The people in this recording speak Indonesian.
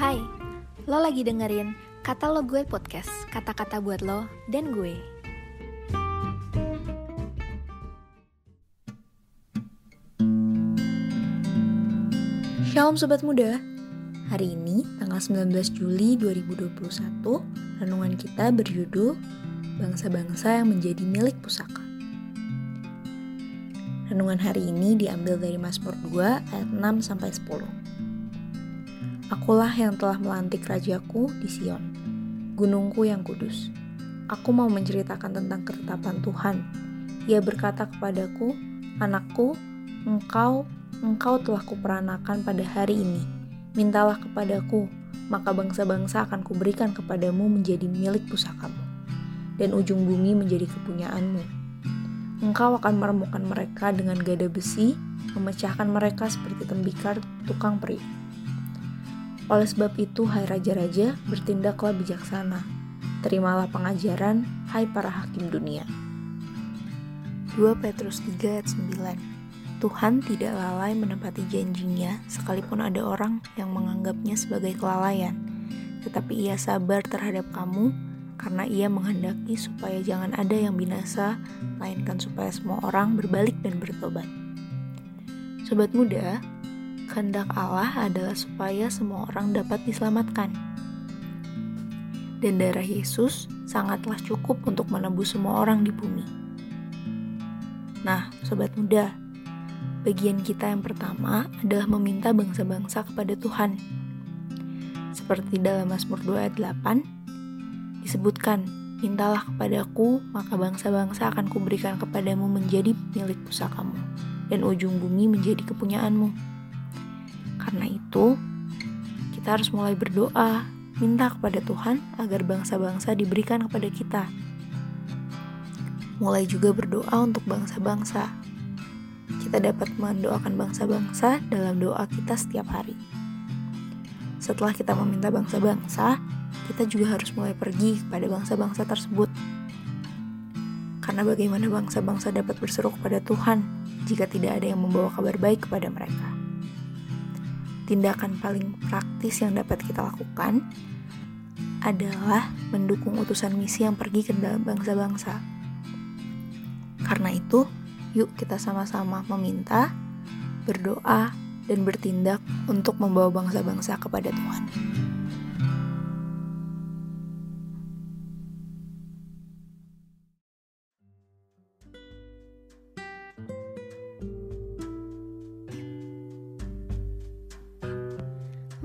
Hai, lo lagi dengerin Kata Lo Gue Podcast, kata-kata buat lo dan gue. Shalom Sobat Muda, hari ini tanggal 19 Juli 2021, renungan kita berjudul Bangsa-bangsa yang menjadi milik pusaka. Renungan hari ini diambil dari Mazmur 2 ayat 6 sampai 10. Akulah yang telah melantik rajaku di Sion, gunungku yang kudus. Aku mau menceritakan tentang ketetapan Tuhan. Ia berkata kepadaku, Anakku, engkau, engkau telah kuperanakan pada hari ini. Mintalah kepadaku, maka bangsa-bangsa akan kuberikan kepadamu menjadi milik pusakamu, dan ujung bumi menjadi kepunyaanmu. Engkau akan meremukkan mereka dengan gada besi, memecahkan mereka seperti tembikar tukang periuk. Oleh sebab itu, hai raja-raja, bertindaklah bijaksana. Terimalah pengajaran, hai para hakim dunia. 2 Petrus 3 ayat 9 Tuhan tidak lalai menepati janjinya sekalipun ada orang yang menganggapnya sebagai kelalaian. Tetapi ia sabar terhadap kamu karena ia menghendaki supaya jangan ada yang binasa, melainkan supaya semua orang berbalik dan bertobat. Sobat muda, kehendak Allah adalah supaya semua orang dapat diselamatkan. Dan darah Yesus sangatlah cukup untuk menebus semua orang di bumi. Nah, sobat muda, bagian kita yang pertama adalah meminta bangsa-bangsa kepada Tuhan. Seperti dalam Mazmur 2 ayat 8, disebutkan, Mintalah kepadaku, maka bangsa-bangsa akan kuberikan kepadamu menjadi milik pusakamu, dan ujung bumi menjadi kepunyaanmu. Karena itu, kita harus mulai berdoa, minta kepada Tuhan agar bangsa-bangsa diberikan kepada kita. Mulai juga berdoa untuk bangsa-bangsa. Kita dapat mendoakan bangsa-bangsa dalam doa kita setiap hari. Setelah kita meminta bangsa-bangsa, kita juga harus mulai pergi kepada bangsa-bangsa tersebut. Karena bagaimana bangsa-bangsa dapat berseru kepada Tuhan jika tidak ada yang membawa kabar baik kepada mereka? Tindakan paling praktis yang dapat kita lakukan adalah mendukung utusan misi yang pergi ke dalam bangsa-bangsa. Karena itu, yuk kita sama-sama meminta, berdoa, dan bertindak untuk membawa bangsa-bangsa kepada Tuhan.